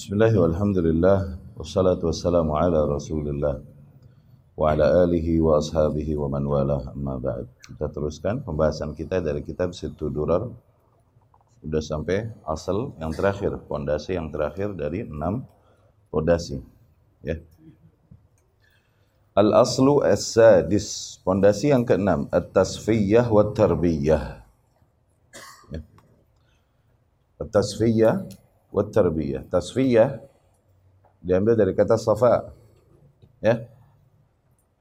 Bismillah walhamdulillah wassalatu wassalamu ala rasulillah wa ala alihi wa ashabihi wa man wala amma ba'd. Kita teruskan pembahasan kita dari kitab Situ Durar. Sudah sampai asal yang terakhir pondasi yang terakhir dari enam pondasi ya. Al aslu as-sadis pondasi yang keenam at-tasfiyah wa tarbiyah ya. at-tasfiyah wa tarbiyah. Tasfiyah diambil dari kata safa. Ya.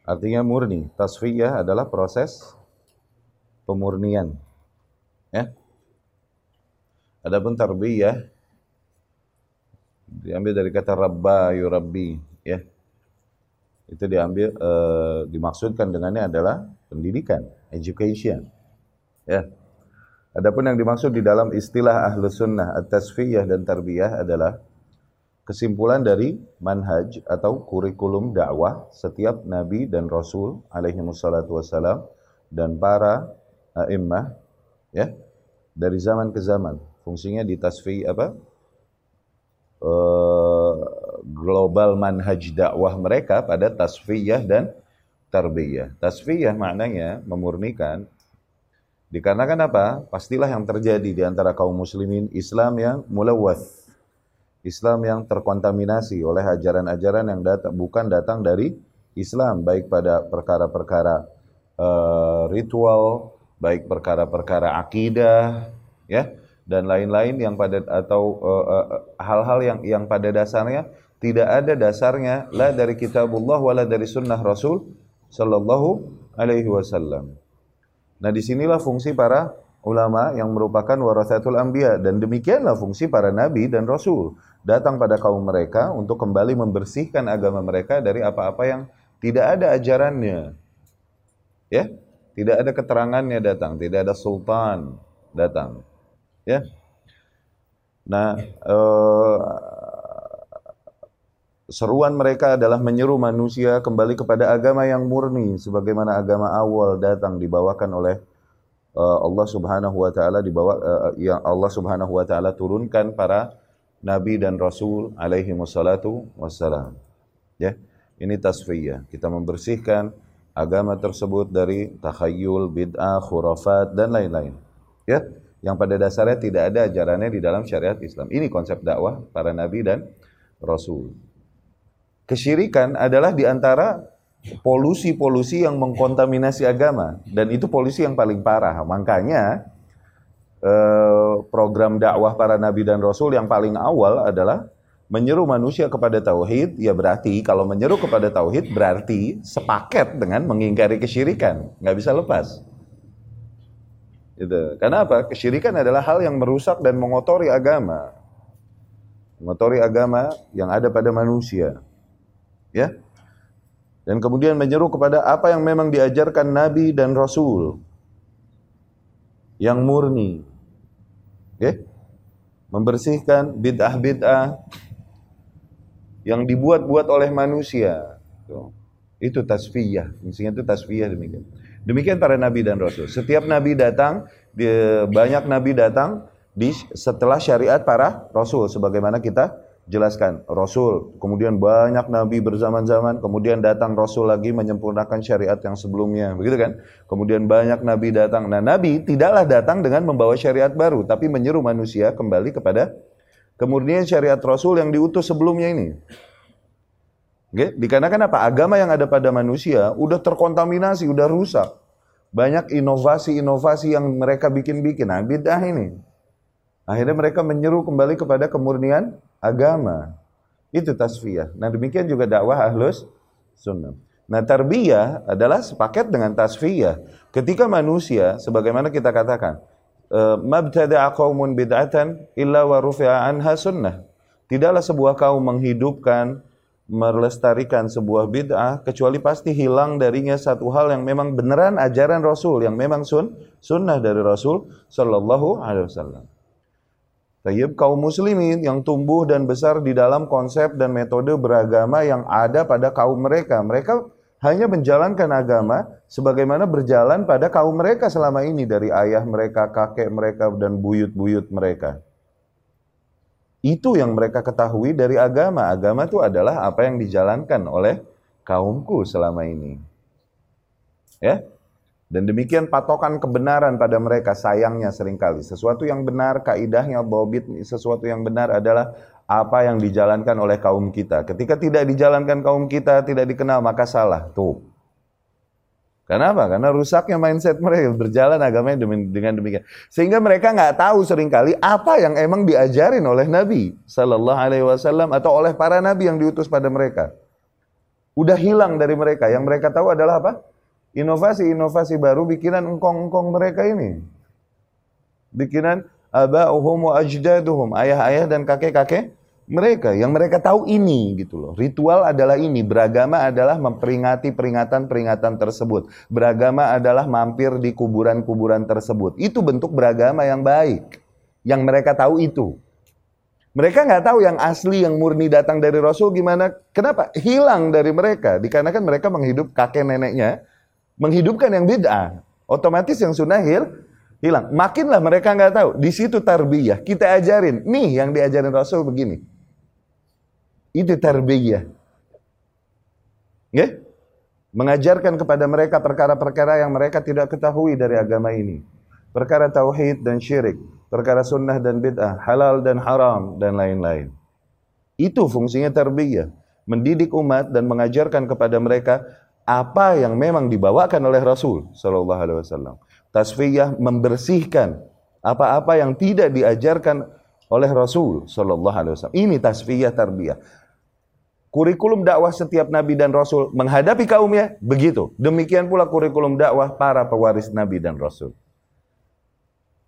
Artinya murni. Tasfiyah adalah proses pemurnian. Ya. Adapun tarbiyah diambil dari kata rabba yurabbi, ya. Itu diambil uh, dimaksudkan dengannya adalah pendidikan, education. Ya. Adapun yang dimaksud di dalam istilah ahlu sunnah at-tasfiyah dan tarbiyah adalah kesimpulan dari manhaj atau kurikulum dakwah setiap nabi dan rasul alaihi wassalatu wassalam dan para a'immah ya dari zaman ke zaman. Fungsinya di tasfi apa? Uh, global manhaj dakwah mereka pada tasfiyah dan tarbiyah. Tasfiyah maknanya memurnikan Dikarenakan apa? Pastilah yang terjadi di antara kaum muslimin Islam yang mulawwath. Islam yang terkontaminasi oleh ajaran-ajaran yang datang bukan datang dari Islam baik pada perkara-perkara uh, ritual, baik perkara-perkara akidah, ya, dan lain-lain yang pada atau eh, eh, hal-hal uh, uh, yang yang pada dasarnya tidak ada dasarnya la dari kitabullah wala dari sunnah Rasul sallallahu alaihi wasallam. Nah disinilah fungsi para ulama yang merupakan warasatul anbiya dan demikianlah fungsi para nabi dan rasul datang pada kaum mereka untuk kembali membersihkan agama mereka dari apa-apa yang tidak ada ajarannya. Ya, tidak ada keterangannya datang, tidak ada sultan datang. Ya. Nah, uh, seruan mereka adalah menyeru manusia kembali kepada agama yang murni sebagaimana agama awal datang dibawakan oleh uh, Allah Subhanahu wa taala dibawa uh, yang Allah Subhanahu wa taala turunkan para nabi dan rasul alaihi wassalatu wassalam. Ya. Ini tasfiyah. Kita membersihkan agama tersebut dari takhayul, bid'ah, khurafat dan lain-lain. Ya. Yang pada dasarnya tidak ada ajarannya di dalam syariat Islam. Ini konsep dakwah para nabi dan rasul. Kesyirikan adalah di antara polusi-polusi yang mengkontaminasi agama dan itu polusi yang paling parah. Makanya eh, program dakwah para nabi dan rasul yang paling awal adalah menyeru manusia kepada tauhid. Ya berarti kalau menyeru kepada tauhid berarti sepaket dengan mengingkari kesyirikan, nggak bisa lepas. Gitu. Karena apa? Kesyirikan adalah hal yang merusak dan mengotori agama. Mengotori agama yang ada pada manusia ya. Dan kemudian menyeru kepada apa yang memang diajarkan Nabi dan Rasul yang murni. Ya membersihkan bid'ah-bid'ah yang dibuat-buat oleh manusia. Itu tasfiyah. Fungsinya itu tasfiyah demikian. Demikian para nabi dan rasul. Setiap nabi datang banyak nabi datang di setelah syariat para rasul sebagaimana kita jelaskan Rasul, kemudian banyak nabi berzaman-zaman, kemudian datang Rasul lagi menyempurnakan syariat yang sebelumnya, begitu kan? Kemudian banyak nabi datang. Nah, nabi tidaklah datang dengan membawa syariat baru, tapi menyeru manusia kembali kepada kemurnian syariat Rasul yang diutus sebelumnya ini. Oke, dikarenakan apa? Agama yang ada pada manusia udah terkontaminasi, udah rusak. Banyak inovasi-inovasi yang mereka bikin-bikin. Nah, bid'ah ini. Akhirnya mereka menyeru kembali kepada kemurnian agama. Itu tasfiyah. Nah demikian juga dakwah ahlus sunnah. Nah tarbiyah adalah sepaket dengan tasfiyah. Ketika manusia, sebagaimana kita katakan, eh, mabtada'a qaumun bid'atan illa wa rufi'a anha sunnah. Tidaklah sebuah kaum menghidupkan, melestarikan sebuah bid'ah kecuali pasti hilang darinya satu hal yang memang beneran ajaran Rasul yang memang sun sunnah dari Rasul sallallahu alaihi wasallam. Tayyib kaum muslimin yang tumbuh dan besar di dalam konsep dan metode beragama yang ada pada kaum mereka. Mereka hanya menjalankan agama sebagaimana berjalan pada kaum mereka selama ini dari ayah mereka, kakek mereka dan buyut-buyut mereka. Itu yang mereka ketahui dari agama. Agama itu adalah apa yang dijalankan oleh kaumku selama ini. Ya. Dan demikian patokan kebenaran pada mereka sayangnya seringkali. Sesuatu yang benar, kaidahnya, bobit, sesuatu yang benar adalah apa yang dijalankan oleh kaum kita. Ketika tidak dijalankan kaum kita, tidak dikenal, maka salah. Tuh. Kenapa? Karena rusaknya mindset mereka berjalan agamanya dengan demikian. Sehingga mereka nggak tahu seringkali apa yang emang diajarin oleh Nabi Sallallahu Alaihi Wasallam atau oleh para Nabi yang diutus pada mereka. Udah hilang dari mereka. Yang mereka tahu adalah apa? Inovasi-inovasi baru bikinan engkong-engkong mereka ini. Bikinan aba'uhum wa ajdaduhum, ayah-ayah dan kakek-kakek mereka yang mereka tahu ini gitu loh. Ritual adalah ini, beragama adalah memperingati peringatan-peringatan tersebut. Beragama adalah mampir di kuburan-kuburan tersebut. Itu bentuk beragama yang baik. Yang mereka tahu itu. Mereka nggak tahu yang asli, yang murni datang dari Rasul gimana. Kenapa? Hilang dari mereka. Dikarenakan mereka menghidup kakek neneknya, menghidupkan yang beda. Otomatis yang sunnah hil, hilang. Makinlah mereka nggak tahu. Di situ tarbiyah. Kita ajarin. Nih yang diajarin Rasul begini. Itu tarbiyah. Okay? Mengajarkan kepada mereka perkara-perkara yang mereka tidak ketahui dari agama ini. Perkara tauhid dan syirik, perkara sunnah dan bid'ah, halal dan haram dan lain-lain. Itu fungsinya tarbiyah, mendidik umat dan mengajarkan kepada mereka apa yang memang dibawakan oleh Rasul sallallahu alaihi wasallam. Tasfiyah membersihkan apa-apa yang tidak diajarkan oleh Rasul sallallahu alaihi wasallam. Ini tasfiyah tarbiyah. Kurikulum dakwah setiap nabi dan rasul menghadapi kaumnya begitu. Demikian pula kurikulum dakwah para pewaris nabi dan rasul.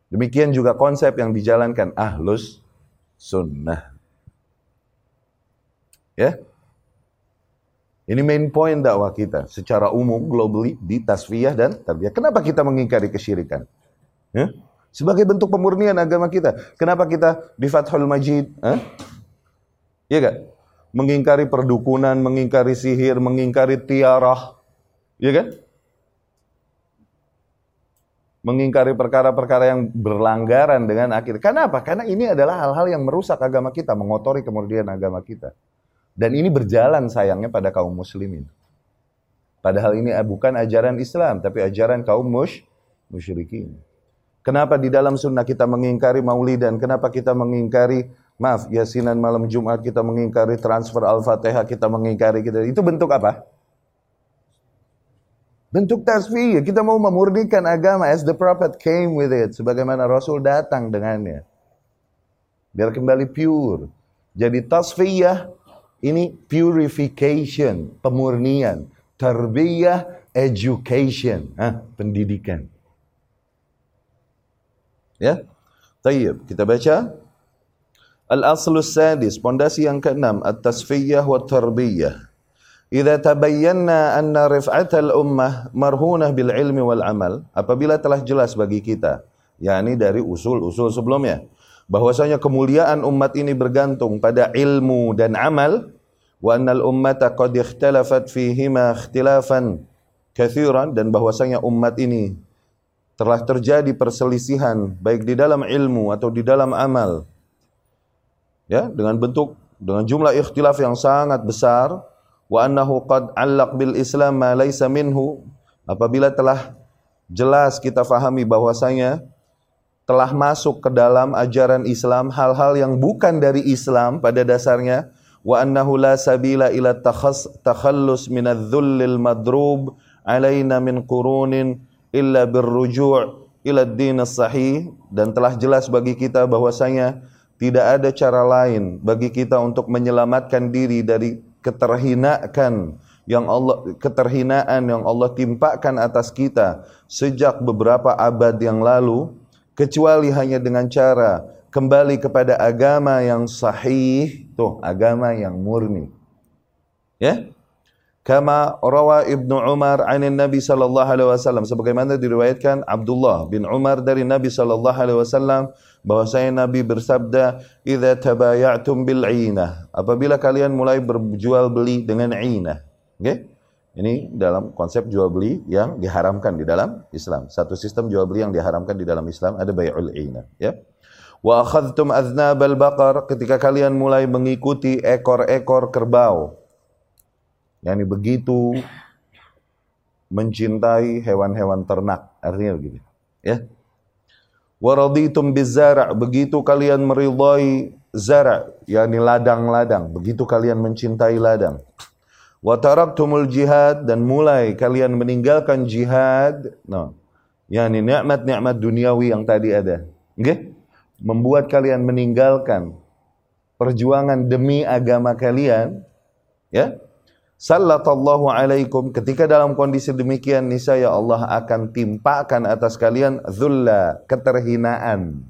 Demikian juga konsep yang dijalankan ahlus sunnah. Ya. Ini main point dakwah kita secara umum globally di tasfiyah dan tarbiyah. Kenapa kita mengingkari kesyirikan? Ya? Sebagai bentuk pemurnian agama kita. Kenapa kita di Fathul Majid? Iya gak? mengingkari perdukunan, mengingkari sihir, mengingkari tiarah, ya kan? Mengingkari perkara-perkara yang berlanggaran dengan akhir. Kenapa? Karena ini adalah hal-hal yang merusak agama kita, mengotori kemudian agama kita. Dan ini berjalan sayangnya pada kaum muslimin. Padahal ini bukan ajaran Islam, tapi ajaran kaum mush, musyrikin. Kenapa di dalam sunnah kita mengingkari maulidan? Kenapa kita mengingkari Maaf, yasinan malam Jumat kita mengingkari transfer Al-Fatihah, kita mengingkari kita. Itu bentuk apa? Bentuk tasfiyah. Kita mau memurnikan agama as the prophet came with it. Sebagaimana Rasul datang dengannya. Biar kembali pure. Jadi tasfiyah ini purification, pemurnian. Tarbiyah, education, Hah, pendidikan. Ya, Tayyib, kita baca Al-aslu sadis, pondasi yang keenam, at-tasfiyah wa tarbiyah. Idza tabayyana anna rif'atal ummah marhunah bil ilmi wal amal, apabila telah jelas bagi kita, yakni dari usul-usul sebelumnya, bahwasanya kemuliaan umat ini bergantung pada ilmu dan amal, annal ummata qad ikhtalafat fihima ikhtilafan kathiran dan bahwasanya umat ini telah terjadi perselisihan baik di dalam ilmu atau di dalam amal. Ya dengan bentuk dengan jumlah ikhtilaf yang sangat besar. Wa annahu qad allaq bil islam ma laysa minhu. Apabila telah jelas kita fahami bahwasanya telah masuk ke dalam ajaran Islam hal-hal yang bukan dari Islam pada dasarnya wa annahu la sabila ila takhallus min adh-dhullil madrub alaina min qurunin illa birruju' ila ad-din as-sahih. Dan telah jelas bagi kita bahwasanya tidak ada cara lain bagi kita untuk menyelamatkan diri dari keterhinaan yang Allah keterhinaan yang Allah timpakan atas kita sejak beberapa abad yang lalu kecuali hanya dengan cara kembali kepada agama yang sahih. Tuh agama yang murni. Ya? Kama rawa Ibnu Umar anin Nabi sallallahu alaihi wasallam. Sebagaimana diriwayatkan Abdullah bin Umar dari Nabi sallallahu alaihi wasallam bahwasanya Nabi bersabda idza tabayatum bil 'inah apabila kalian mulai berjual beli dengan 'inah oke okay? ini dalam konsep jual beli yang diharamkan di dalam Islam. Satu sistem jual beli yang diharamkan di dalam Islam ada bai'ul 'inah ya Wa akhadhtum aznabal baqar ketika kalian mulai mengikuti ekor-ekor kerbau. Yani begitu mencintai hewan-hewan ternak. Artinya begitu. Ya. Wa raditum bizara' begitu kalian meridai zara' yakni ladang-ladang, begitu kalian mencintai ladang. Wa taraktumul jihad dan mulai kalian meninggalkan jihad. Nah, yakni nikmat-nikmat duniawi yang tadi ada. Okay? Membuat kalian meninggalkan perjuangan demi agama kalian, ya. Sallatallahu alaikum ketika dalam kondisi demikian niscaya Allah akan timpakan atas kalian zulla keterhinaan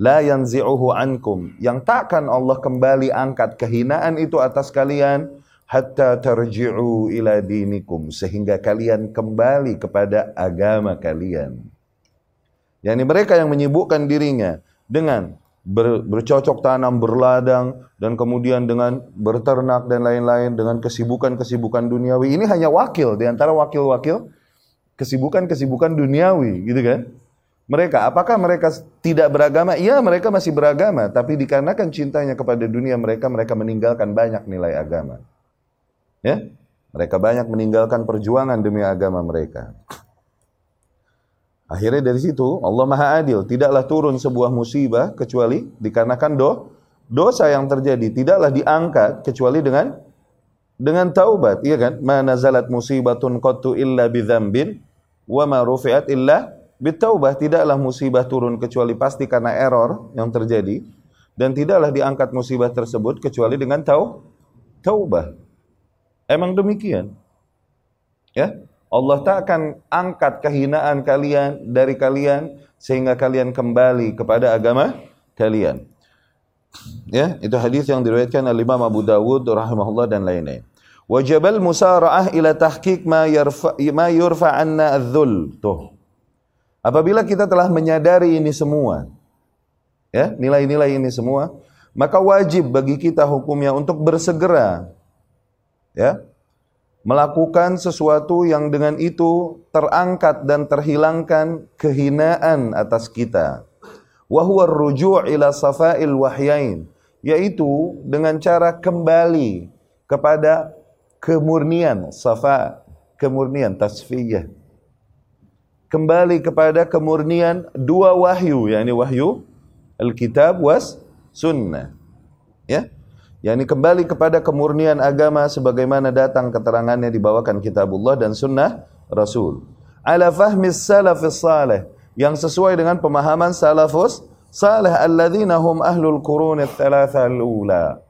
la yanzi'uhu ankum yang takkan Allah kembali angkat kehinaan itu atas kalian hatta tarji'u ila dinikum sehingga kalian kembali kepada agama kalian. Yani mereka yang menyibukkan dirinya dengan ber, bercocok tanam, berladang dan kemudian dengan berternak dan lain-lain dengan kesibukan-kesibukan duniawi ini hanya wakil di antara wakil-wakil kesibukan-kesibukan duniawi gitu kan. Mereka apakah mereka tidak beragama? Iya, mereka masih beragama, tapi dikarenakan cintanya kepada dunia mereka mereka meninggalkan banyak nilai agama. Ya, mereka banyak meninggalkan perjuangan demi agama mereka. Akhirnya dari situ Allah Maha Adil, tidaklah turun sebuah musibah kecuali dikarenakan do, dosa yang terjadi, tidaklah diangkat kecuali dengan dengan taubat, iya kan? Ma nazalat musibatun qattu illa bidzambin wa ma rufi'at illa bitaubah. Tidaklah musibah turun kecuali pasti karena error yang terjadi dan tidaklah diangkat musibah tersebut kecuali dengan tau taubah. Emang demikian. Ya, Allah tak akan angkat kehinaan kalian dari kalian sehingga kalian kembali kepada agama kalian. Ya, itu hadis yang diriwayatkan oleh Imam Abu Dawud rahimahullah dan lain-lain. Wajibal musara'ah ila tahqiq ma yarfa ma yurfa anna adz-dzul. Tuh. Apabila kita telah menyadari ini semua, ya, nilai-nilai ini semua, maka wajib bagi kita hukumnya untuk bersegera ya melakukan sesuatu yang dengan itu terangkat dan terhilangkan kehinaan atas kita. Wa huwa ila safa'il wahyain yaitu dengan cara kembali kepada kemurnian safa kemurnian tasfiyah. Kembali kepada kemurnian dua wahyu yakni wahyu Alkitab was sunnah. Ya yakni kembali kepada kemurnian agama sebagaimana datang keterangannya dibawakan kitabullah dan sunnah Rasul. Ala fahmis salafis salih yang sesuai dengan pemahaman salafus salih alladzina hum ahlul qurun tsalatsa al-ula.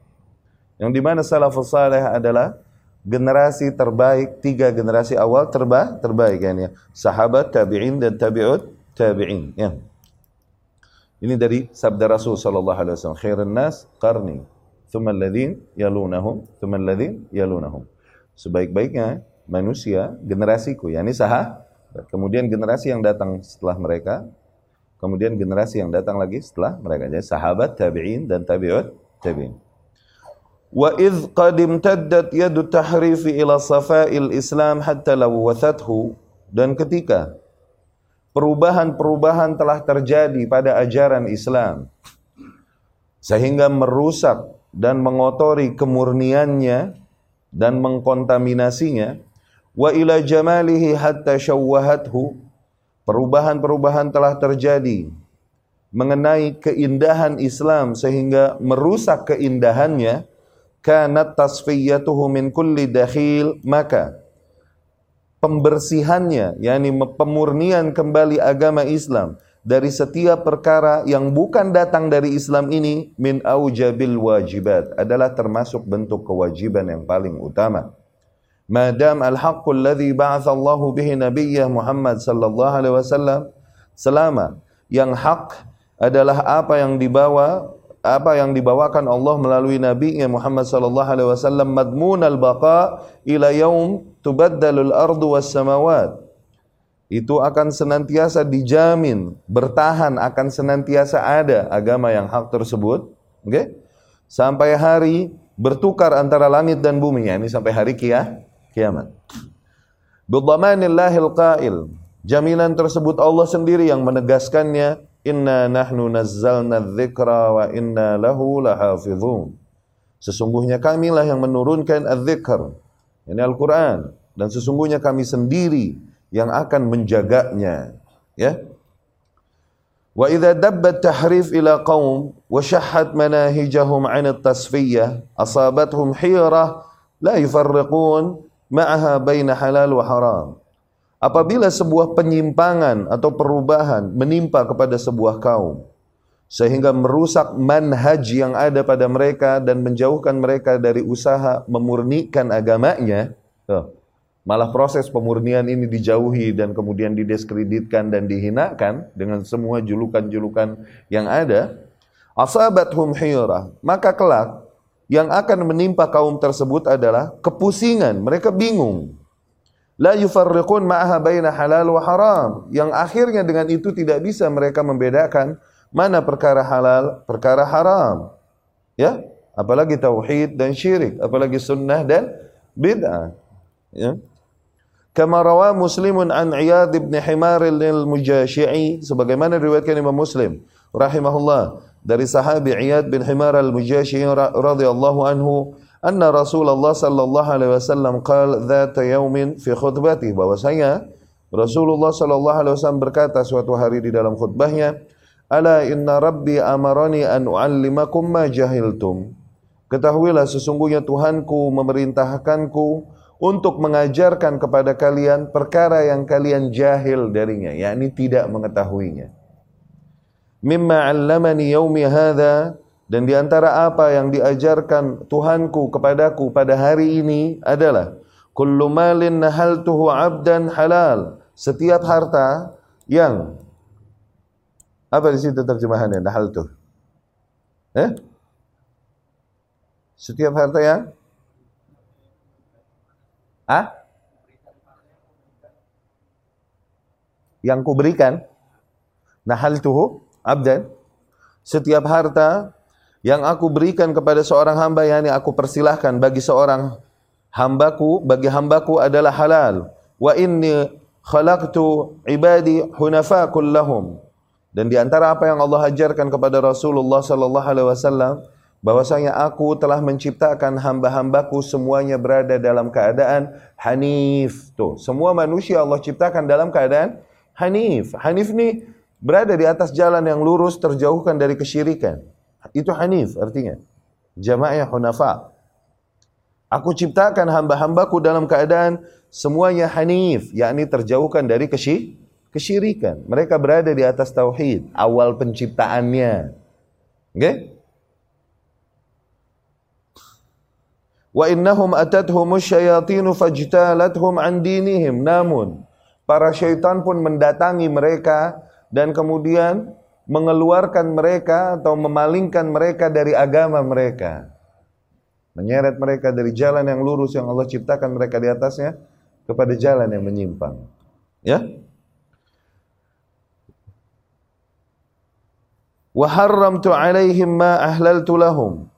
Yang di mana salafus salih adalah generasi terbaik, tiga generasi awal terba terbaik ya, sahabat, tabi'in dan tabi'ut tabi'in ya. Ini dari sabda Rasul sallallahu alaihi wasallam, khairun nas qarni thumma alladhin yalunahum thumma alladhin yalunahum. Sebaik-baiknya manusia generasiku yakni sah kemudian generasi yang datang setelah mereka kemudian generasi yang datang lagi setelah mereka. Jadi sahabat tabi'in dan tabi'ut tabi'in. Wa idh qad imtaddat yadu tahrifi ila safa'il islam hatta law wathathu dan ketika perubahan-perubahan telah terjadi pada ajaran Islam sehingga merusak dan mengotori kemurniannya dan mengkontaminasinya wa ila jamalihi hatta syawwahathu perubahan-perubahan telah terjadi mengenai keindahan Islam sehingga merusak keindahannya kanat tasfiyatuhu min kulli dakhil maka pembersihannya yakni pemurnian kembali agama Islam dari setiap perkara yang bukan datang dari Islam ini min aujabil wajibat adalah termasuk bentuk kewajiban yang paling utama. Madam al-haqqul ladzi ba'atsallahu bihi nabiyyah Muhammad sallallahu alaihi wasallam selama yang hak adalah apa yang dibawa apa yang dibawakan Allah melalui Nabi Muhammad sallallahu alaihi wasallam madmun al-baqa ila yaum tubaddalul ardu was samawat itu akan senantiasa dijamin, bertahan akan senantiasa ada agama yang hak tersebut, oke? Okay? Sampai hari bertukar antara langit dan bumi, ya, ini sampai hari kia, kiamat. Bidhamanillahil qail. Jaminan tersebut Allah sendiri yang menegaskannya inna nahnu nazzalna dzikra wa inna lahu lahafizun sesungguhnya kamilah yang menurunkan adz-dzikr ini Al-Qur'an dan sesungguhnya kami sendiri yang akan menjaganya ya. Wa idza dabba tahrif ila qaum wa shahhat manahijahum 'an at-tasfiyah asabathum hirah la yufarriqun ma'aha baina halal wa haram. Apabila sebuah penyimpangan atau perubahan menimpa kepada sebuah kaum sehingga merusak manhaj yang ada pada mereka dan menjauhkan mereka dari usaha memurnikan agamanya, malah proses pemurnian ini dijauhi dan kemudian didiskreditkan dan dihinakan dengan semua julukan-julukan yang ada, asabathum hira, maka kelak yang akan menimpa kaum tersebut adalah kepusingan, mereka bingung. La yufarriqun ma'aha baina halal wa haram. Yang akhirnya dengan itu tidak bisa mereka membedakan mana perkara halal perkara haram. Ya? Apalagi tauhid dan syirik. Apalagi sunnah dan bid'ah. Ya kama rawa muslimun an iyad ibn himar al-mujashi'i sebagaimana riwayatkan Imam Muslim rahimahullah dari sahabi Iyad bin Himar al-Mujashi'i radhiyallahu anhu anna Rasulullah sallallahu alaihi wasallam qala dzata yaumin fi khutbati bahwasanya Rasulullah sallallahu alaihi wasallam berkata suatu hari di dalam khutbahnya ala inna rabbi amarani an uallimakum ma jahiltum. Ketahuilah sesungguhnya Tuhanku memerintahkanku untuk mengajarkan kepada kalian perkara yang kalian jahil darinya yakni tidak mengetahuinya mimma 'allamani yaumi hadza dan di antara apa yang diajarkan Tuhanku kepadaku pada hari ini adalah kullu malin nahaltuhu 'abdan halal. Setiap harta yang apa di situ terjemahannya nahaltuh? Eh? Setiap harta yang Ah? Yang kuberikan nahaltuhu 'abdan. Setiap harta yang aku berikan kepada seorang hamba yakni aku persilahkan bagi seorang hambaku bagi hambaku adalah halal. Wa inni khalaqtu ibadi hunafa kullahum. Dan di antara apa yang Allah ajarkan kepada Rasulullah sallallahu alaihi wasallam bahwasanya aku telah menciptakan hamba-hambaku semuanya berada dalam keadaan hanif tuh semua manusia Allah ciptakan dalam keadaan hanif hanif ni berada di atas jalan yang lurus terjauhkan dari kesyirikan itu hanif artinya. Jamaah hunafa. Aku ciptakan hamba-hambaku dalam keadaan semuanya hanif, yakni terjauhkan dari kesy kesyirikan. Mereka berada di atas tauhid, awal penciptaannya. Okay? Innahum atathum asyayatin fajtalathum an dinihim. Namun para syaitan pun mendatangi mereka dan kemudian mengeluarkan mereka atau memalingkan mereka dari agama mereka. Menyeret mereka dari jalan yang lurus yang Allah ciptakan mereka di atasnya kepada jalan yang menyimpang. Ya? Harramtu alaihim ma ahlaltu lahum.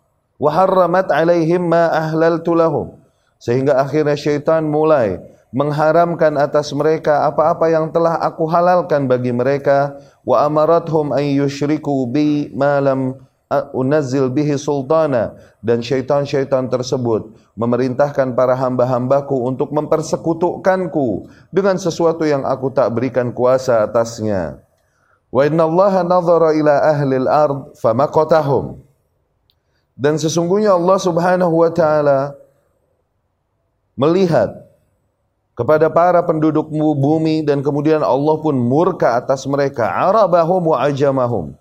Wa harramat alaihim ma ahlaltu lahum. Sehingga akhirnya syaitan mulai mengharamkan atas mereka apa-apa yang telah aku halalkan bagi mereka wa amarathum an yushriku bi ma lam unazzil bihi sultana dan syaitan-syaitan tersebut memerintahkan para hamba-hambaku untuk mempersekutukanku dengan sesuatu yang aku tak berikan kuasa atasnya. Wa inna Allah nazara ila ahli al-ard famaqatahum. Dan sesungguhnya Allah Subhanahu wa taala melihat kepada para penduduk bumi dan kemudian Allah pun murka atas mereka. Arabahum wa ajamahum.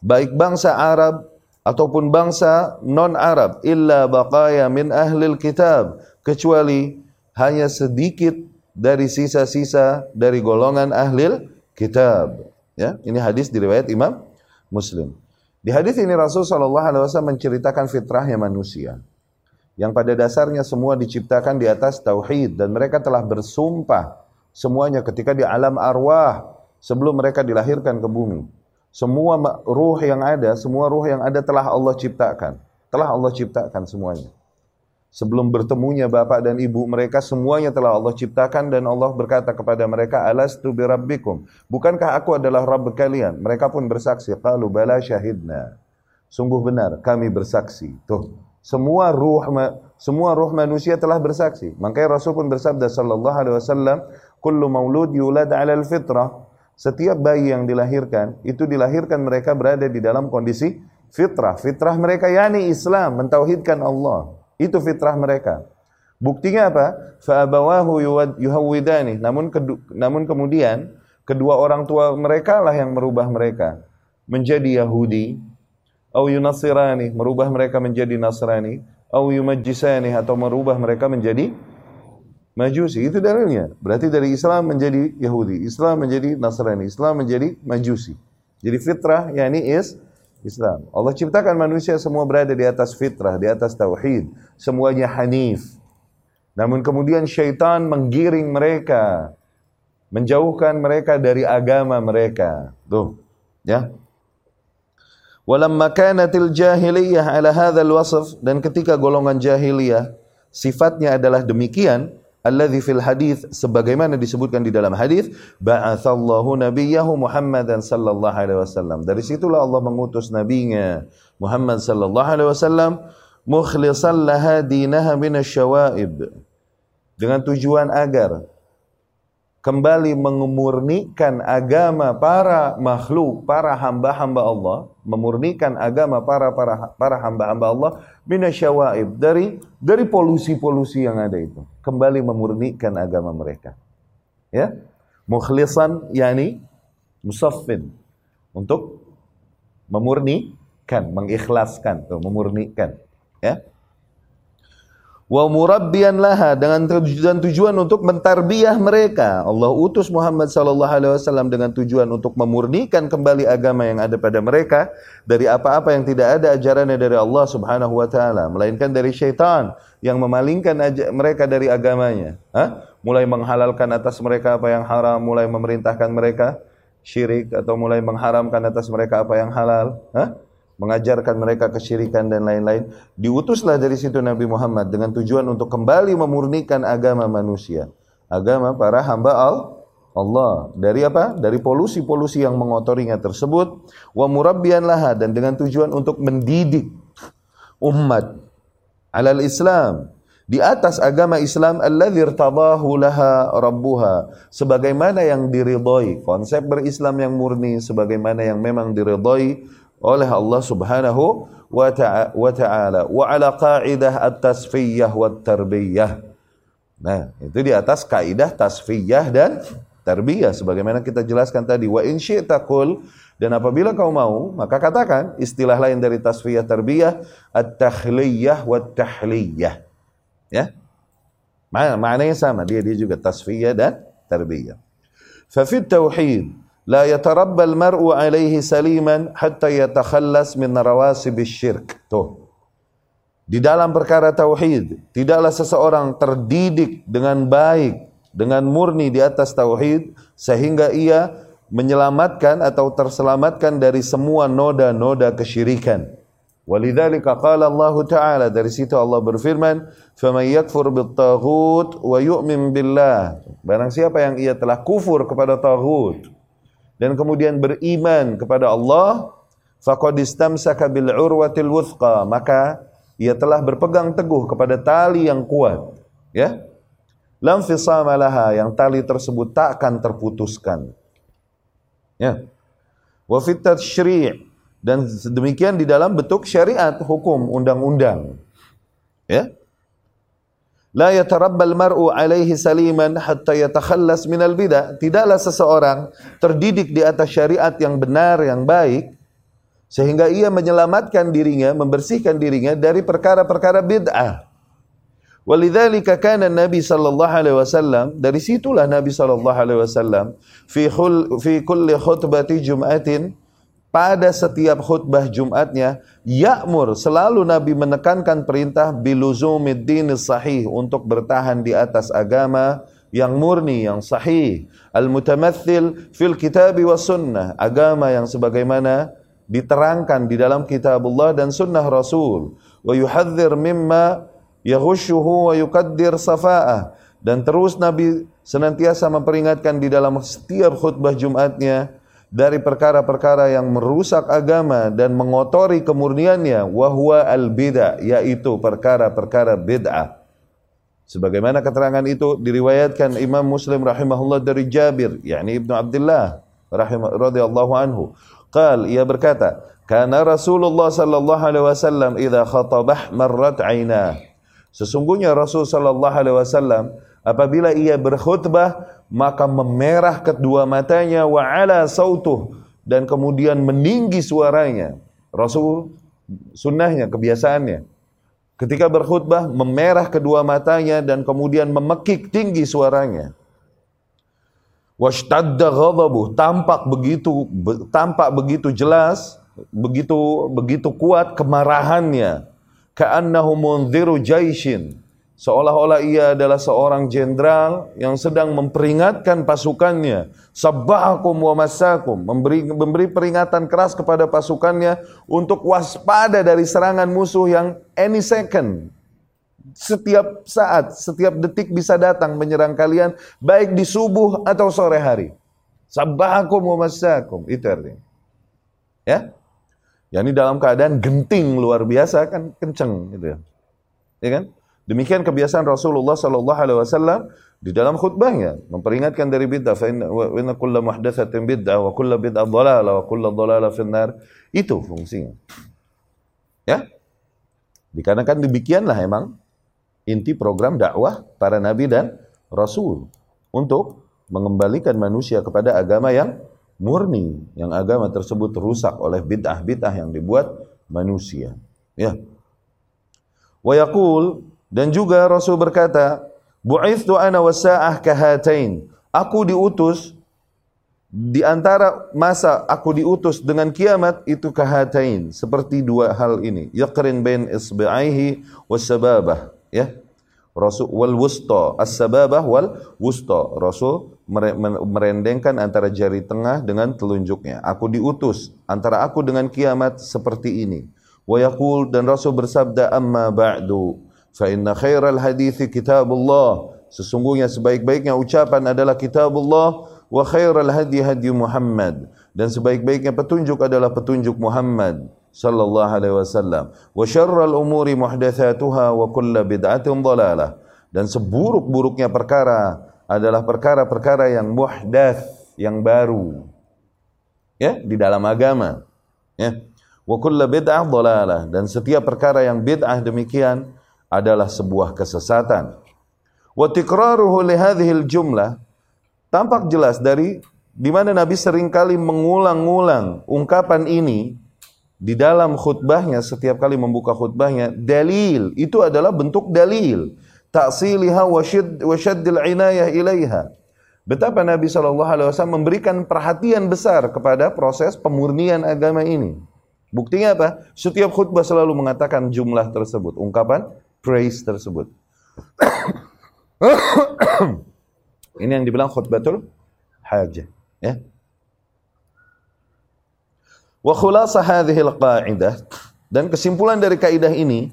Baik bangsa Arab ataupun bangsa non Arab illa baqaya min ahlil kitab kecuali hanya sedikit dari sisa-sisa dari golongan ahlil kitab. Ya ini hadis diriwayat Imam Muslim di hadis ini Rasul sallallahu alaihi wasallam menceritakan fitrahnya manusia yang pada dasarnya semua diciptakan di atas tauhid dan mereka telah bersumpah semuanya ketika di alam arwah sebelum mereka dilahirkan ke bumi. Semua ruh yang ada, semua ruh yang ada telah Allah ciptakan. Telah Allah ciptakan semuanya. Sebelum bertemunya bapak dan ibu mereka semuanya telah Allah ciptakan dan Allah berkata kepada mereka alastu birabbikum bukankah aku adalah rabb kalian? Mereka pun bersaksi qalu bala syahidna. Sungguh benar kami bersaksi. Tuh semua ruh semua ruh manusia telah bersaksi. Makanya Rasul pun bersabda sallallahu alaihi wasallam kullu maulud yulad 'ala al-fitrah. Setiap bayi yang dilahirkan itu dilahirkan mereka berada di dalam kondisi fitrah. Fitrah mereka yakni Islam mentauhidkan Allah itu fitrah mereka. Buktinya apa? Fa'abawahu yuhawwidani. Namun namun kemudian kedua orang tua mereka lah yang merubah mereka menjadi Yahudi atau Yunasirani, merubah mereka menjadi Nasrani, atau Yumajjisani atau merubah mereka menjadi Majusi. Itu dalilnya. Berarti dari Islam menjadi Yahudi, Islam menjadi Nasrani, Islam menjadi Majusi. Jadi fitrah yakni is Islam. Allah ciptakan manusia semua berada di atas fitrah, di atas tauhid, semuanya hanif. Namun kemudian syaitan menggiring mereka, menjauhkan mereka dari agama mereka. Tuh, ya. Walamma kanatil jahiliyah ala hadzal wasf dan ketika golongan jahiliyah sifatnya adalah demikian, alladhi fil hadis sebagaimana disebutkan di dalam hadis ba'atsallahu nabiyahu Muhammadan sallallahu alaihi wasallam. Dari situlah Allah mengutus nabinya Muhammad sallallahu alaihi wasallam mukhlishan laha dinaha minasyawaib dengan tujuan agar kembali memurnikan agama para makhluk, para hamba-hamba Allah, memurnikan agama para para para hamba-hamba Allah minasyawaib dari dari polusi-polusi yang ada itu. Kembali memurnikan agama mereka. Ya. Mukhlisan yani musaffin untuk memurnikan, mengikhlaskan, memurnikan, ya wa murabbiyan laha dengan tujuan tujuan untuk mentarbiah mereka. Allah utus Muhammad sallallahu alaihi wasallam dengan tujuan untuk memurnikan kembali agama yang ada pada mereka dari apa-apa yang tidak ada ajarannya dari Allah Subhanahu wa taala, melainkan dari syaitan yang memalingkan mereka dari agamanya. Ha? Mulai menghalalkan atas mereka apa yang haram, mulai memerintahkan mereka syirik atau mulai mengharamkan atas mereka apa yang halal. Ha? Mengajarkan mereka kesyirikan dan lain-lain. Diutuslah dari situ Nabi Muhammad dengan tujuan untuk kembali memurnikan agama manusia. Agama para hamba Allah. Dari apa? Dari polusi-polusi yang mengotorinya tersebut. Wa murabbian laha dan dengan tujuan untuk mendidik umat alal Islam di atas agama Islam alladzi irtadahu laha rabbuha sebagaimana yang diridhoi konsep berislam yang murni sebagaimana yang memang diridhoi oleh Allah Subhanahu wa taala wa ala qaidah at-tasfiyah wa tarbiyah. Nah, itu di atas kaidah tasfiyah dan tarbiyah sebagaimana kita jelaskan tadi wa in syi'ta qul dan apabila kau mau maka katakan istilah lain dari tasfiyah tarbiyah at-takhliyah wa tahliyah. Ya. Maknanya sama, dia dia juga tasfiyah dan tarbiyah. Fa fi tauhid la yatarabba al-mar'u alaihi saliman hatta yatakhallas min rawasib syirk. Tuh. Di dalam perkara tauhid, tidaklah seseorang terdidik dengan baik, dengan murni di atas tauhid sehingga ia menyelamatkan atau terselamatkan dari semua noda-noda kesyirikan. Walidzalika qala Allah Ta'ala dari situ Allah berfirman, "Faman yakfur bit-taghut wa yu'min billah." Barang siapa yang ia telah kufur kepada taghut dan kemudian beriman kepada Allah faqad istamsaka bil urwatil wuthqa. Maka ia telah berpegang teguh kepada tali yang kuat ya. Lam fisama laha yang tali tersebut tak akan terputuskan ya. Wa fit tashri' dan demikian di dalam bentuk syariat hukum undang-undang ya La yatarabbal mar'u alaihi saliman hatta yatakhallas minal bidah. Tidaklah seseorang terdidik di atas syariat yang benar, yang baik, sehingga ia menyelamatkan dirinya, membersihkan dirinya dari perkara-perkara bid'ah. Walidzalika kana Nabi sallallahu alaihi wasallam dari situlah Nabi sallallahu alaihi wasallam fi khul, fi kulli khutbati jum'atin pada setiap khutbah Jumatnya ya'mur selalu Nabi menekankan perintah biluzumiddin sahih untuk bertahan di atas agama yang murni yang sahih. Al-mutamathil fil kitab wa sunnah agama yang sebagaimana diterangkan di dalam kitab Allah dan sunnah Rasul. Wa yuhadzir mimma yahushuhu wa yukaddir safa'ah. Dan terus Nabi senantiasa memperingatkan di dalam setiap khutbah Jumatnya dari perkara-perkara yang merusak agama dan mengotori kemurniannya wahwa al bid'ah yaitu perkara-perkara bid'ah. Sebagaimana keterangan itu diriwayatkan Imam Muslim rahimahullah dari Jabir yakni Ibnu Abdullah radhiyallahu anhu. Qal ia berkata kana Rasulullah sallallahu alaihi wasallam idza khatabah marrat aina sesungguhnya Rasul sallallahu alaihi wasallam apabila ia berkhutbah maka memerah kedua matanya wa ala sautuh dan kemudian meninggi suaranya. Rasul sunnahnya kebiasaannya. Ketika berkhutbah memerah kedua matanya dan kemudian memekik tinggi suaranya. Washtadda ghadabuh tampak begitu tampak begitu jelas begitu begitu kuat kemarahannya. Ka'annahu munziru jaishin seolah-olah ia adalah seorang jenderal yang sedang memperingatkan pasukannya. Sabbahakum wa masakum memberi memberi peringatan keras kepada pasukannya untuk waspada dari serangan musuh yang any second setiap saat setiap detik bisa datang menyerang kalian baik di subuh atau sore hari. Sabbahakum wa masakum itu artinya. Ya? Yakni dalam keadaan genting luar biasa kan kenceng gitu ya. Ya kan Demikian kebiasaan Rasulullah sallallahu alaihi wasallam di dalam khutbahnya memperingatkan dari bid'ah fa inna kullu muhdatsatin bid'ah wa kullu bid'ah dhalalah wa kullu dhalalah finnar. Itu fungsinya. Ya? Dikarenakan demikianlah emang inti program dakwah para nabi dan rasul untuk mengembalikan manusia kepada agama yang murni, yang agama tersebut rusak oleh bid'ah-bid'ah yang dibuat manusia. Ya. Wa yaqul dan juga Rasul berkata, Bu'ithtu ana wasa'ah kahatain. Aku diutus di antara masa aku diutus dengan kiamat itu kahatain seperti dua hal ini. Yaqrin bain isbi'aihi wasababah ya. Rasul wal wusta as-sababah wal wusta. Rasul merendengkan antara jari tengah dengan telunjuknya. Aku diutus antara aku dengan kiamat seperti ini. Wa yaqul dan rasul bersabda amma ba'du fa inna khairal hadithi kitabullah sesungguhnya sebaik-baiknya ucapan adalah kitabullah wa khairal hadi hadi Muhammad. Dan sebaik-baiknya petunjuk adalah petunjuk Muhammad sallallahu alaihi wasallam. Wa syarral umuri muhdatsatuha wa kullu bid'atin dhalalah. Dan seburuk-buruknya perkara adalah perkara-perkara yang muhdats yang baru. Ya di dalam agama. Ya. Wa kullu bid'ah dhalalah. Dan setiap perkara yang bid'ah demikian adalah sebuah kesesatan. Wa tikraruhu li jumlah tampak jelas dari di mana Nabi seringkali mengulang-ulang ungkapan ini di dalam khutbahnya setiap kali membuka khutbahnya dalil. Itu adalah bentuk dalil. Ta'siliha wa syadd wa syaddil inayah ilaiha. Betapa Nabi SAW memberikan perhatian besar kepada proses pemurnian agama ini. Buktinya apa? Setiap khutbah selalu mengatakan jumlah tersebut. Ungkapan praise tersebut. Ini yang dibilang khutbatul hajah, ya. Wa khulasa hadhihi al-qa'idah dan kesimpulan dari kaidah ini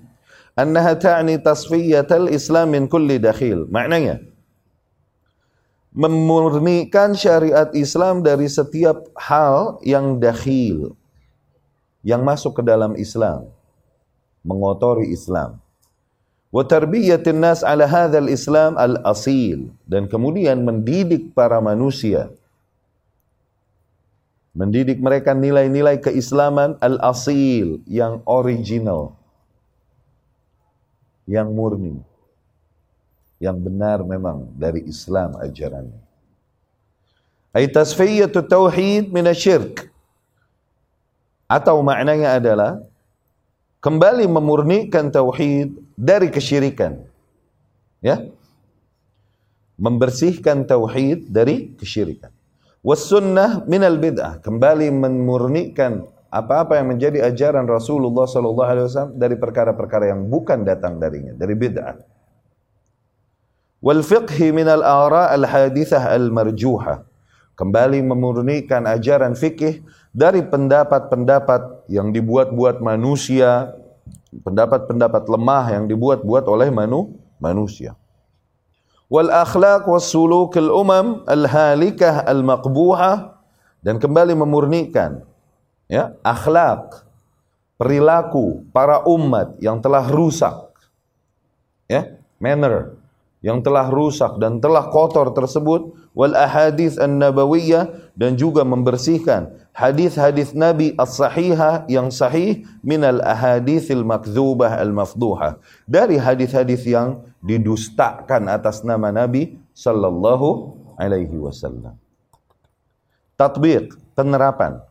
annaha ta'ni tasfiyatal Islam min kulli dakhil. Maknanya memurnikan syariat Islam dari setiap hal yang dakhil yang masuk ke dalam Islam mengotori Islam wa tarbiyatin nas ala hadzal islam al asil dan kemudian mendidik para manusia. Mendidik mereka nilai-nilai keislaman al asil yang original. Yang murni. Yang benar memang dari Islam ajarannya ay tasfiyatu tauhid min asyirk. Atau maknanya adalah kembali memurnikan tauhid dari kesyirikan. Ya. Membersihkan tauhid dari kesyirikan. Was sunnah minal bid'ah, kembali memurnikan apa-apa yang menjadi ajaran Rasulullah sallallahu alaihi wasallam dari perkara-perkara yang bukan datang darinya, dari bid'ah. Wal fiqhi minal ara al hadithah al marjuhah. Kembali memurnikan ajaran fikih dari pendapat-pendapat yang dibuat-buat manusia pendapat-pendapat lemah yang dibuat-buat oleh manu, manusia. Wal akhlaq was suluk al umam al halikah al maqbuhah dan kembali memurnikan ya akhlak perilaku para umat yang telah rusak ya manner yang telah rusak dan telah kotor tersebut wal ahadits an-nabawiyah dan juga membersihkan hadis-hadis Nabi as-sahihah yang sahih min al ahaditsil makdzubah al mafduhah dari hadis-hadis yang didustakan atas nama Nabi sallallahu alaihi wasallam. Tatbiq, penerapan.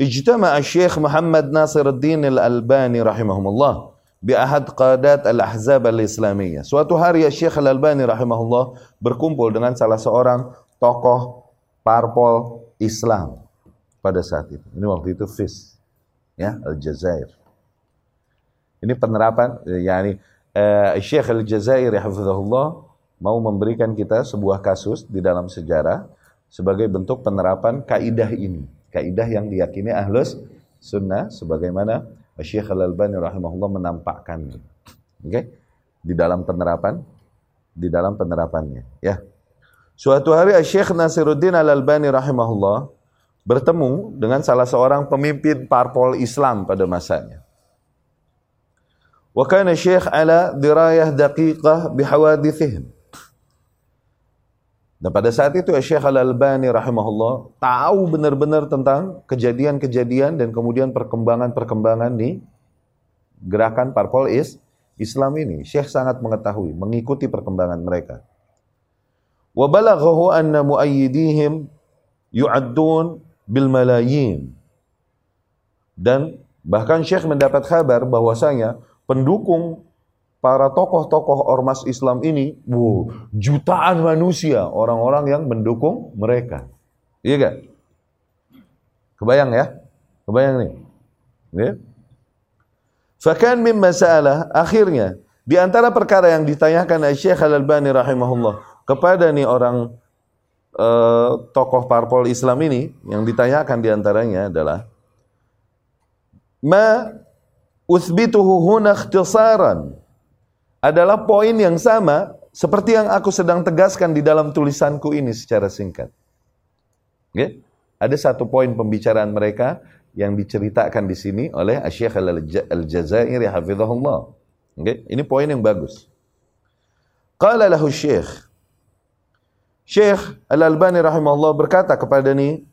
Ijtama Syekh Muhammad Nasiruddin Al-Albani rahimahumullah bi ahad qadat al-ahzab al-islamiyah. Suatu hari Syekh Al-Albani rahimahullah berkumpul dengan salah seorang tokoh parpol Islam pada saat itu. Ini waktu itu FIS ya, Al-Jazair. Ini penerapan yakni uh, Syekh Al-Jazair hafizahullah mau memberikan kita sebuah kasus di dalam sejarah sebagai bentuk penerapan kaidah ini. Kaidah yang diyakini ahlus sunnah sebagaimana Syekh Al-Albani rahimahullah menampakkan. Oke? Okay? Di dalam penerapan di dalam penerapannya, ya. Suatu hari Syekh Nasiruddin Al-Albani rahimahullah bertemu dengan salah seorang pemimpin parpol Islam pada masanya. Wa kana Syekh ala dirayah daqiqah bihawadithihim. Dan pada saat itu Syekh Al-Albani rahimahullah tahu benar-benar tentang kejadian-kejadian dan kemudian perkembangan-perkembangan di gerakan parpol is Islam ini. Syekh sangat mengetahui, mengikuti perkembangan mereka. Anna muayyidihim yu'addun bil malayin. Dan bahkan Syekh mendapat kabar bahwasanya pendukung para tokoh-tokoh ormas Islam ini, wow, jutaan manusia, orang-orang yang mendukung mereka. Iya gak? Kebayang ya? Kebayang nih? Ya? Fakan min masalah, akhirnya, di antara perkara yang ditanyakan Syekh Al-Albani rahimahullah kepada nih orang uh, tokoh parpol Islam ini, yang ditanyakan di antaranya adalah, Ma uthbituhu huna ikhtisaran adalah poin yang sama seperti yang aku sedang tegaskan di dalam tulisanku ini secara singkat. Okay? Ada satu poin pembicaraan mereka yang diceritakan di sini oleh Syekh Al-Jazairi hafizahullah. Okay? Ini poin yang bagus. Qala lahu Syekh Syekh Al-Albani rahimahullah berkata kepada ni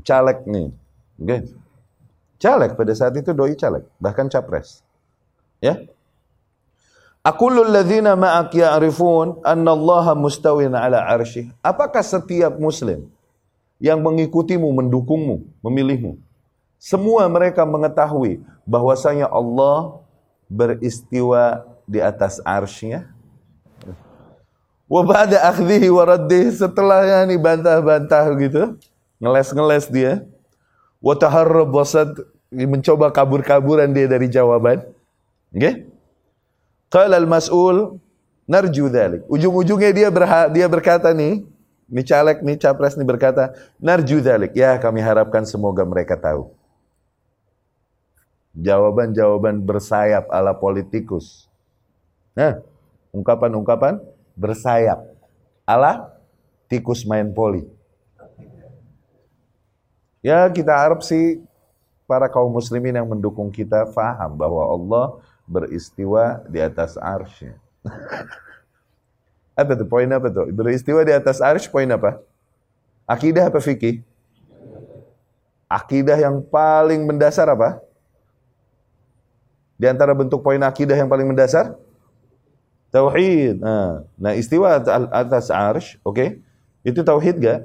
caleg ni. Okay? Caleg pada saat itu doi caleg, bahkan capres. Ya? Aqulul ladzina ma'ak ya'rifun anna Allah mustawin ala arsyih. Apakah setiap muslim yang mengikutimu, mendukungmu, memilihmu, semua mereka mengetahui bahwasanya Allah beristiwa di atas arsy-Nya? Wa ba'da akhdhihi wa raddih setelahnya nih bantah-bantah gitu, ngeles-ngeles dia. Wa taharrab wasad mencoba kabur-kaburan dia dari jawaban. Oke? Okay? Qala al-mas'ul narju dhalik. Ujung-ujungnya dia berha, dia berkata nih, ini caleg, nih capres nih berkata, narju dhalik. Ya kami harapkan semoga mereka tahu. Jawaban-jawaban bersayap ala politikus. Nah, ungkapan-ungkapan bersayap ala tikus main poli. Ya kita harap sih para kaum muslimin yang mendukung kita faham bahwa Allah beristiwa di atas arsy. apa tuh poin apa tuh? Beristiwa di atas arsy poin apa? Akidah apa fikih? Akidah yang paling mendasar apa? Di antara bentuk poin akidah yang paling mendasar? Tauhid. Nah, nah istiwa atas arsh, oke? Okay? Itu tauhid gak?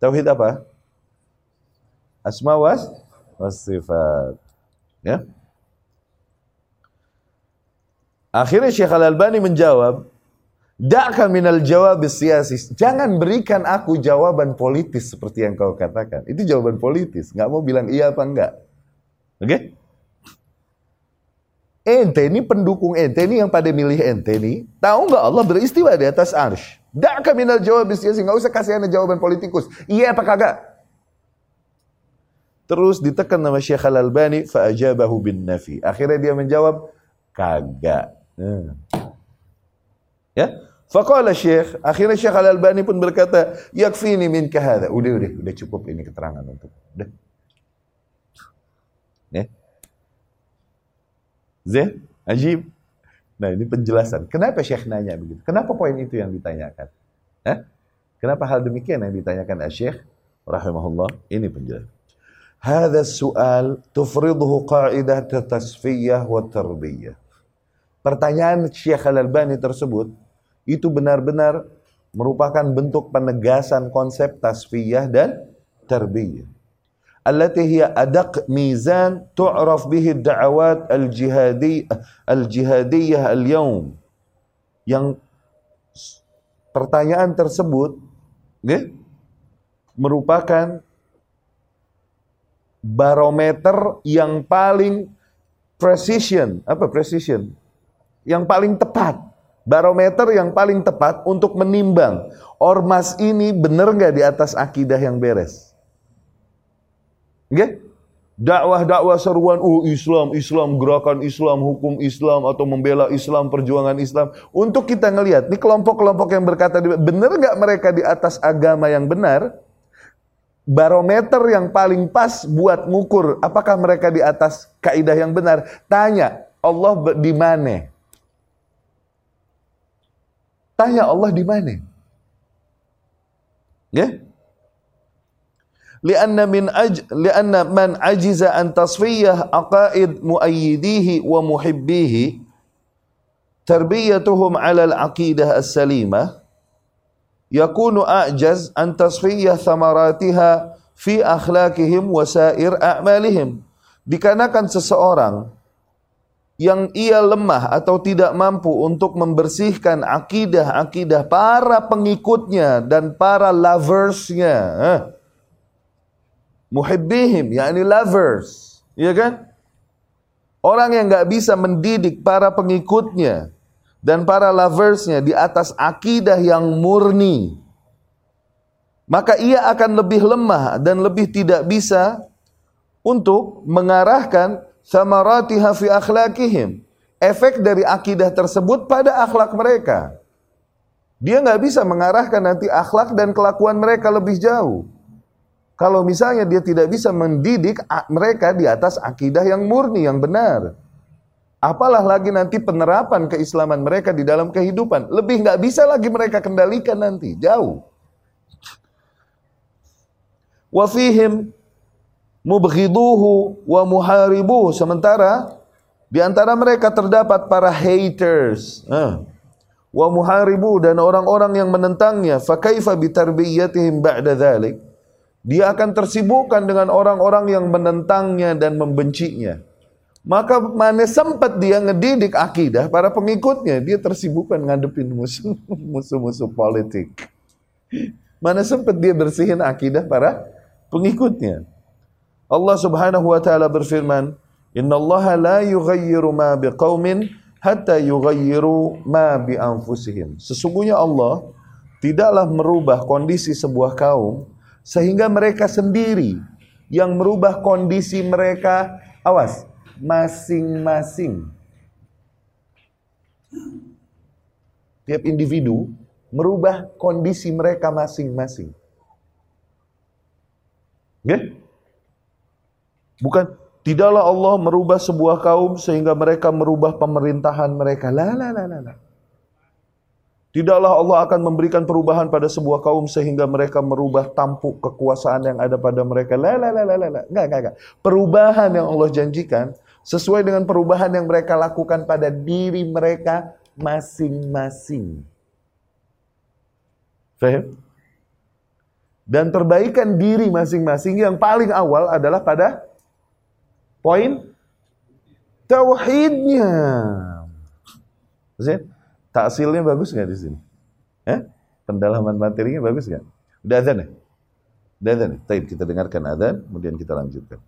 Tauhid apa? Asma was was sifat. Ya? Akhirnya Syekh Al-Albani menjawab, Da'ka minal jawab siasis. Jangan berikan aku jawaban politis seperti yang kau katakan. Itu jawaban politis. Nggak mau bilang iya apa enggak. Oke? Okay? Ente ini pendukung ente ini yang pada milih ente ini. Tahu nggak Allah beristiwa di atas arsh. Da'ka minal jawab siasis. Nggak usah kasih anda jawaban politikus. Iya apa kagak? Terus ditekan nama Syekh Al-Albani fa'ajabahu bin nafi. Akhirnya dia menjawab kagak. Hmm. Ya. Faqala Syekh, akhirnya Syekh Al-Albani pun berkata, "Yakfini min kahada." Udah, udah, udah cukup ini keterangan untuk. Udah. Zeh, ajib. Nah, ini penjelasan. Kenapa Syekh nanya begitu? Kenapa poin itu yang ditanyakan? Eh? Kenapa hal demikian yang ditanyakan Syekh rahimahullah? Ini penjelasan. Su'al tufriduhu qa'idah tasfiyah wa tarbiyah. Pertanyaan Syekh Al-Albani tersebut itu benar-benar merupakan bentuk penegasan konsep tasfiyah dan tarbiyah. Allati hiya adaq mizan tu'raf bihi da'awat al-jihadi al-jihadiyah al-yawm. Yang pertanyaan tersebut okay, merupakan barometer yang paling precision, apa precision? Yang paling tepat barometer yang paling tepat untuk menimbang ormas ini benar nggak di atas akidah yang beres. Oke? Dakwah-dakwah seruan, oh Islam, Islam, gerakan Islam, hukum Islam, atau membela Islam, perjuangan Islam. Untuk kita ngelihat, ini kelompok-kelompok yang berkata, benar nggak mereka di atas agama yang benar? Barometer yang paling pas buat ngukur apakah mereka di atas kaidah yang benar. Tanya, Allah di mana? Tanya Allah di mana? Ya? Lianna aj lianna man ajiza an tasfiyah aqaid muayyidihi wa muhibbihi tarbiyatuhum ala al-aqidah as-salimah yakunu a'jaz an tasfiyah thamaratiha fi akhlaqihim wa sa'ir a'malihim dikarenakan seseorang yang ia lemah atau tidak mampu untuk membersihkan akidah-akidah para pengikutnya dan para loversnya. Muhibbihim, yakni lovers. Ya kan? Orang yang nggak bisa mendidik para pengikutnya dan para loversnya di atas akidah yang murni. Maka ia akan lebih lemah dan lebih tidak bisa untuk mengarahkan samaratiha fi akhlaqihim. Efek dari akidah tersebut pada akhlak mereka. Dia nggak bisa mengarahkan nanti akhlak dan kelakuan mereka lebih jauh. Kalau misalnya dia tidak bisa mendidik mereka di atas akidah yang murni, yang benar. Apalah lagi nanti penerapan keislaman mereka di dalam kehidupan. Lebih nggak bisa lagi mereka kendalikan nanti, jauh. Wafihim mubghiduhu wa muharibuhu. Sementara di antara mereka terdapat para haters. Uh. Wa muharibu dan orang-orang yang menentangnya. Fa kaifa bitarbiyatihim ba'da dhalik. Dia akan tersibukkan dengan orang-orang yang menentangnya dan membencinya. Maka mana sempat dia ngedidik akidah para pengikutnya. Dia tersibukkan ngadepin musuh, musuh-musuh politik. Mana sempat dia bersihin akidah para pengikutnya. Allah Subhanahu wa taala berfirman, "Innallaha la yughayyiru ma biqaumin hatta yughayyiru ma bi anfusihim." Sesungguhnya Allah tidaklah merubah kondisi sebuah kaum sehingga mereka sendiri yang merubah kondisi mereka awas masing-masing. Tiap individu merubah kondisi mereka masing-masing. Okay? Bukan tidaklah Allah merubah sebuah kaum sehingga mereka merubah pemerintahan mereka. La la la la la. Tidaklah Allah akan memberikan perubahan pada sebuah kaum sehingga mereka merubah tampuk kekuasaan yang ada pada mereka. La la la la la. Enggak, enggak, enggak. Perubahan yang Allah janjikan sesuai dengan perubahan yang mereka lakukan pada diri mereka masing-masing. Faham? Dan perbaikan diri masing-masing yang paling awal adalah pada Poin tauhidnya. Maksudnya, taksilnya bagus nggak di sini? Eh? Pendalaman materinya bagus nggak? Udah azan ya? Udah azan ya? Taib kita dengarkan azan, kemudian kita lanjutkan.